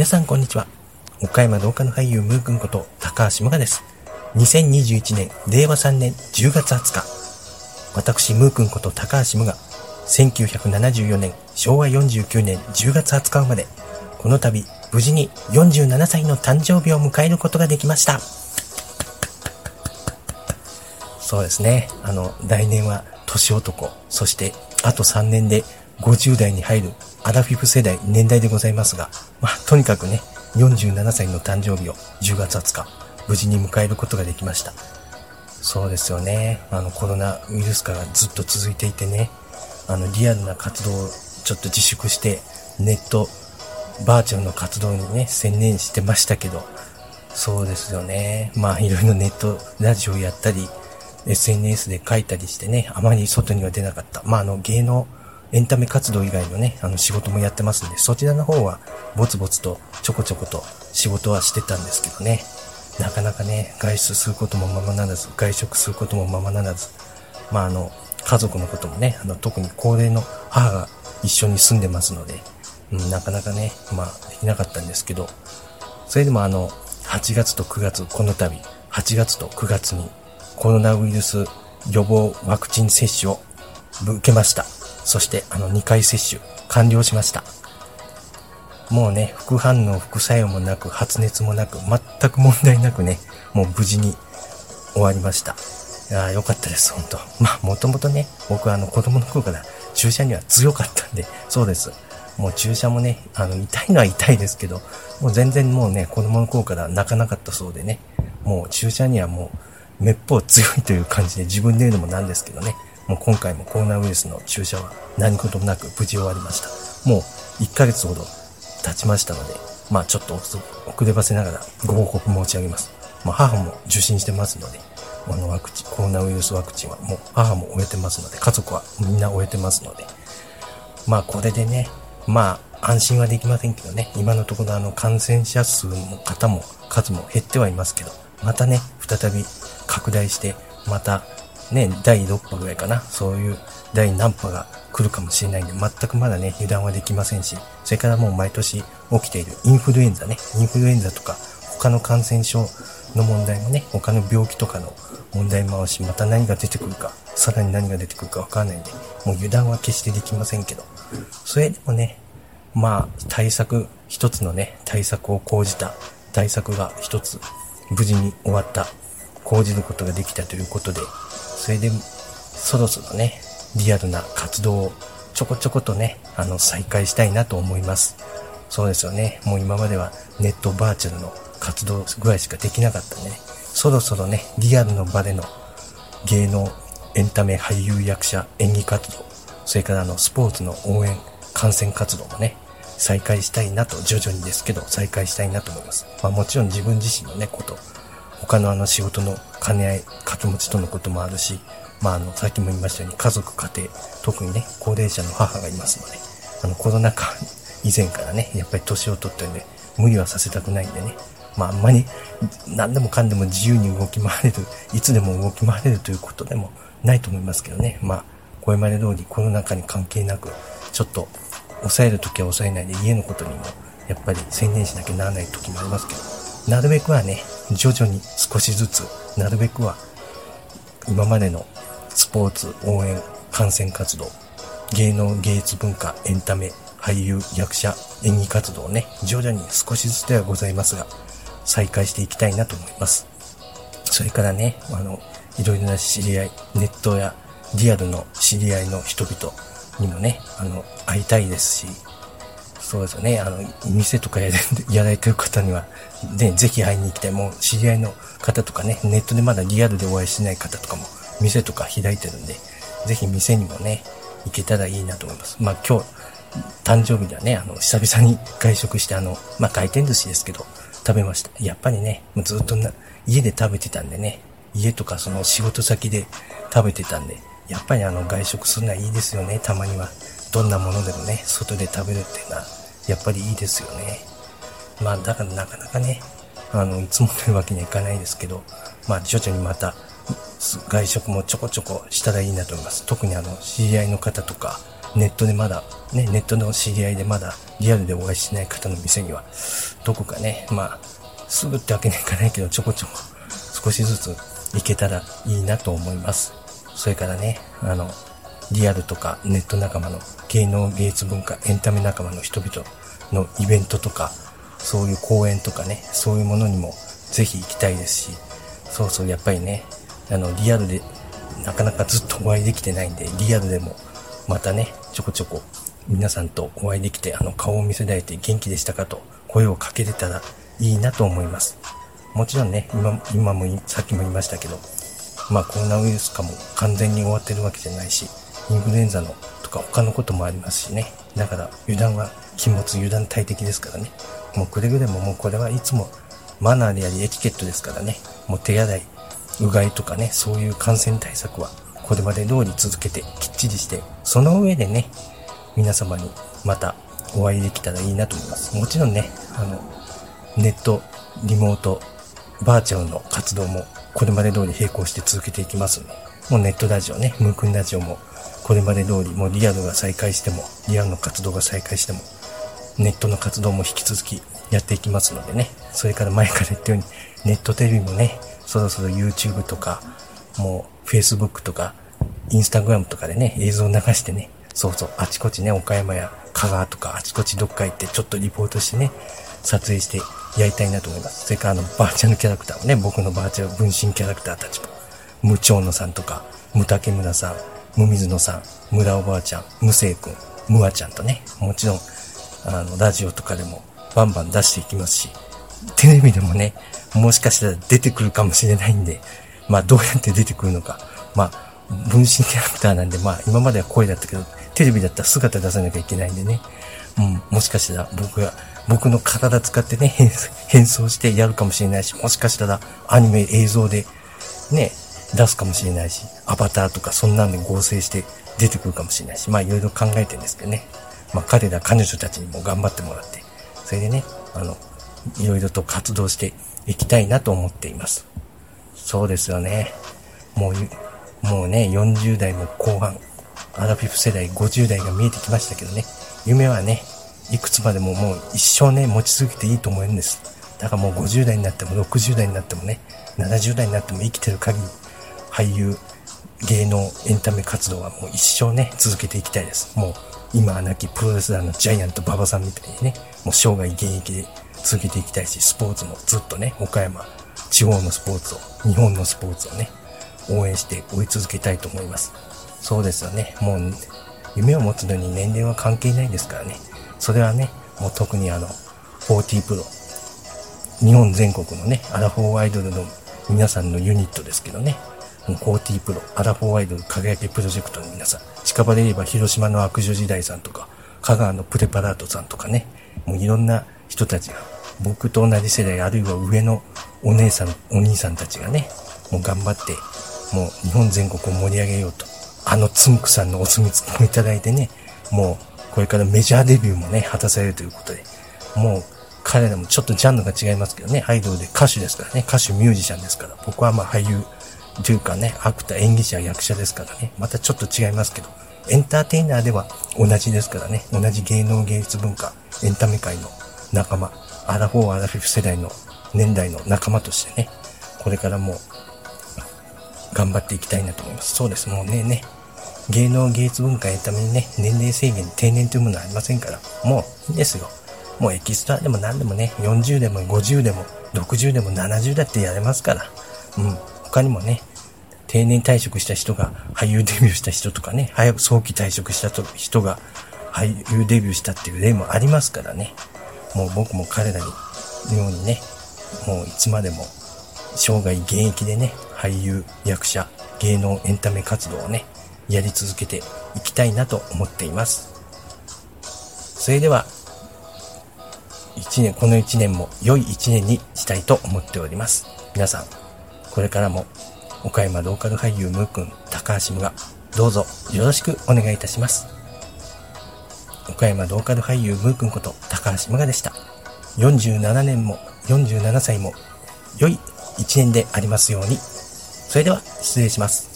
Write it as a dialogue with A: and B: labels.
A: 皆さんこんにちは。岡山同化の俳優ムー君こと高橋無我です。2021年令和3年10月20日。私ムー君こと高橋無我。1974年昭和49年10月20日生まれ。この度無事に47歳の誕生日を迎えることができました。そうですね。あの、来年は年男、そしてあと3年で50代に入るアラフィフ世代、年代でございますが、まあ、とにかくね、47歳の誕生日を10月20日、無事に迎えることができました。そうですよね。あの、コロナウイルスからずっと続いていてね、あの、リアルな活動をちょっと自粛して、ネット、バーチャルの活動にね、専念してましたけど、そうですよね。まあ、いろいろネット、ラジオやったり、SNS で書いたりしてね、あまり外には出なかった。まあ、あの、芸能、エンタメ活動以外のね、あの仕事もやってますんで、そちらの方はぼつぼつとちょこちょこと仕事はしてたんですけどね、なかなかね、外出することもままならず、外食することもままならず、まああの、家族のこともね、あの、特に高齢の母が一緒に住んでますので、うん、なかなかね、まあ、できなかったんですけど、それでもあの、8月と9月、この度、8月と9月にコロナウイルス予防ワクチン接種を受けました。そしてあの2回接種完了しました。もうね、副反応、副作用もなく、発熱もなく、全く問題なくね、もう無事に終わりました。いやよかったです、本当まあ、もともとね、僕はあの子供の頃から注射には強かったんで、そうです。もう注射もね、あの、痛いのは痛いですけど、もう全然もうね、子供の頃から泣かなかったそうでね、もう注射にはもう、めっぽう強いという感じで自分で言うのもなんですけどね、もう今回もコロナウイルスの注射は何事もなく無事終わりました。もう1ヶ月ほど経ちましたので、まあちょっと遅ればせながらご報告申し上げます。まあ母も受診してますので、あのワクチン、コロナウイルスワクチンはもう母も終えてますので、家族はみんな終えてますので、まあこれでね、まあ安心はできませんけどね、今のところあの感染者数の方も数も減ってはいますけど、またね、再び拡大して、またね、第6波ぐらいかな、そういう第何波が来るかもしれないんで、全くまだね、油断はできませんし、それからもう毎年起きているインフルエンザね、インフルエンザとか、他の感染症の問題もね、他の病気とかの問題もあるし、また何が出てくるか、さらに何が出てくるかわかんないんで、もう油断は決してできませんけど、それでもね、まあ、対策、一つのね、対策を講じた、対策が一つ、無事に終わった、講じることができたということで、それで、そろそろね、リアルな活動をちょこちょことね、あの、再開したいなと思います。そうですよね。もう今まではネットバーチャルの活動ぐらいしかできなかったんでね、そろそろね、リアルの場での芸能、エンタメ、俳優、役者、演技活動、それからあの、スポーツの応援、観戦活動もね、再開したいなと、徐々にですけど、再開したいなと思います。まあもちろん自分自身のね、こと、他のあの仕事の兼ね合い、掛け持ちとのこともあるし、まあ、あの、さっきも言いましたように、家族、家庭、特にね、高齢者の母がいますので、あの、コロナ禍以前からね、やっぱり年を取ってね、無理はさせたくないんでね、まあ、あんまり、何でもかんでも自由に動き回れる、いつでも動き回れるということでもないと思いますけどね、まあ、これまで通りコロナ禍に関係なく、ちょっと、抑えるときは抑えないで、家のことにも、やっぱり専念しなきゃならない時もありますけど、なるべくはね、徐々に少しずつ、なるべくは、今までのスポーツ、応援、観戦活動、芸能、芸術文化、エンタメ、俳優、役者、演技活動をね、徐々に少しずつではございますが、再開していきたいなと思います。それからね、あの、いろいろな知り合い、ネットやリアルの知り合いの人々にもね、あの、会いたいですし、そうですよね。あの、店とかや やられてる方には、ね、ぜひ会いに行きたい。もう知り合いの方とかね、ネットでまだリアルでお会いしない方とかも、店とか開いてるんで、ぜひ店にもね、行けたらいいなと思います。まあ今日、誕生日ではね、あの、久々に外食して、あの、まあ回転寿司ですけど、食べました。やっぱりね、もうずっとな、家で食べてたんでね、家とかその仕事先で食べてたんで、やっぱりあの外食するのはいいですよね、たまには。どんなものでもね、外で食べるっていうのは、やっぱりいいですよね。まあ、だからなかなかね、あの、いつもというわけにはいかないですけど、まあ、徐々にまた、外食もちょこちょこしたらいいなと思います。特にあの、知り合いの方とか、ネットでまだ、ね、ネットの知り合いでまだリアルでお会いしない方の店には、どこかね、まあ、すぐってわけにはいかないけど、ちょこちょこ少しずつ行けたらいいなと思います。それからね、あの、リアルとかネット仲間の芸能芸術文化、エンタメ仲間の人々のイベントとか、そういう公演とかね、そういうものにもぜひ行きたいですし、そうそう、やっぱりね、あの、リアルでなかなかずっとお会いできてないんで、リアルでもまたね、ちょこちょこ皆さんとお会いできて、あの、顔を見せられて元気でしたかと声をかけれたらいいなと思います。もちろんね、今、今も、さっきも言いましたけど、まあコロナウイルスかも完全に終わってるわけじゃないし、インフルエンザのとか他のこともありますしね。だから油断は禁物、油断大敵ですからね。もうくれぐれももうこれはいつもマナーでありエチケットですからね。もう手洗い、うがいとかね、そういう感染対策はこれまで通り続けてきっちりして、その上でね、皆様にまたお会いできたらいいなと思います。もちろんね、あの、ネット、リモート、バーチャルの活動もこれまで通り並行して続けていきますので、もうネットラジオね、ムークンラジオもこれまで通りもうリアルが再開しても、リアルの活動が再開しても、ネットの活動も引き続きやっていきますのでね、それから前から言ったように、ネットテレビもね、そろそろ YouTube とか、もう Facebook とか、Instagram とかでね、映像を流してね、そうそう、あちこちね、岡山や香川とかあちこちどっか行ってちょっとリポートしてね、撮影してやりたいなと思います。それからあの、バーチャルキャラクターもね、僕のバーチャル分身キャラクターたちも、無長野さんとか、無竹村さん、無水野さん、村おばあちゃん、無生くん、むわちゃんとね、もちろん、あの、ラジオとかでもバンバン出していきますし、テレビでもね、もしかしたら出てくるかもしれないんで、まあどうやって出てくるのか、まあ、分身キャラクターなんで、まあ今までは声だったけど、テレビだったら姿出さなきゃいけないんでね、うん、もしかしたら僕が、僕の体使ってね、変装してやるかもしれないし、もしかしたらアニメ映像でね、出すかもしれないし、アバターとかそんなんで合成して出てくるかもしれないし、まあいろいろ考えてるんですけどね。まあ彼ら彼女たちにも頑張ってもらって、それでね、あの、いろいろと活動していきたいなと思っています。そうですよね。もう、もうね、40代の後半、アラフィフ世代50代が見えてきましたけどね、夢はね、いくつまでももう一生ね、持ち続けていいと思うんです。だからもう50代になっても60代になってもね、70代になっても生きてる限り、俳優、芸能、エンタメ活動はもう一生ね、続けていきたいです。もう今は亡きプロレスラーのジャイアント馬場さんみたいにね、もう生涯現役で続けていきたいし、スポーツもずっとね、岡山、地方のスポーツを、日本のスポーツをね、応援して追い続けたいと思います。そうですよね。もう、夢を持つのに年齢は関係ないですからね。それはね、もう特にあの、40プロ、日本全国のね、アラフォーアイドルの皆さんのユニットですけどね、40プロ、アラフォーアイドル輝きプロジェクトの皆さん、近場で言えば広島の悪女時代さんとか、香川のプレパラートさんとかね、もういろんな人たちが、僕と同じ世代、あるいは上のお姉さん、お兄さんたちがね、もう頑張って、もう日本全国を盛り上げようと。あのつむくさんのお墨付きもいただいてね、もうこれからメジャーデビューもね、果たされるということで、もう彼らもちょっとジャンルが違いますけどね、アイドルで歌手ですからね、歌手ミュージシャンですから、僕はまあ俳優というかね、アクター、演技者、役者ですからね、またちょっと違いますけど、エンターテイナーでは同じですからね、同じ芸能芸術文化、エンタメ界の仲間、アラフォー、アラフィフ世代の年代の仲間としてね、これからも頑張っていきたいなと思います。そうです、もうね、ね、芸能芸術文化エンタメにね、年齢制限、定年というものはありませんから、もういいですよ。もうエキストラでも何でもね、40でも50でも60でも70だってやれますから。うん。他にもね、定年退職した人が俳優デビューした人とかね、早く早期退職した人が俳優デビューしたっていう例もありますからね。もう僕も彼らに、ようにね、もういつまでも生涯現役でね、俳優、役者、芸能、エンタメ活動をね、やり続けていきたいなと思っています。それでは、一年、この一年も良い一年にしたいと思っております。皆さん、これからも岡山ローカル俳優ムー君高橋ムがどうぞよろしくお願いいたします。岡山ローカル俳優ムー君こと高橋ムがでした。47年も47歳も良い1年でありますように。それでは失礼します。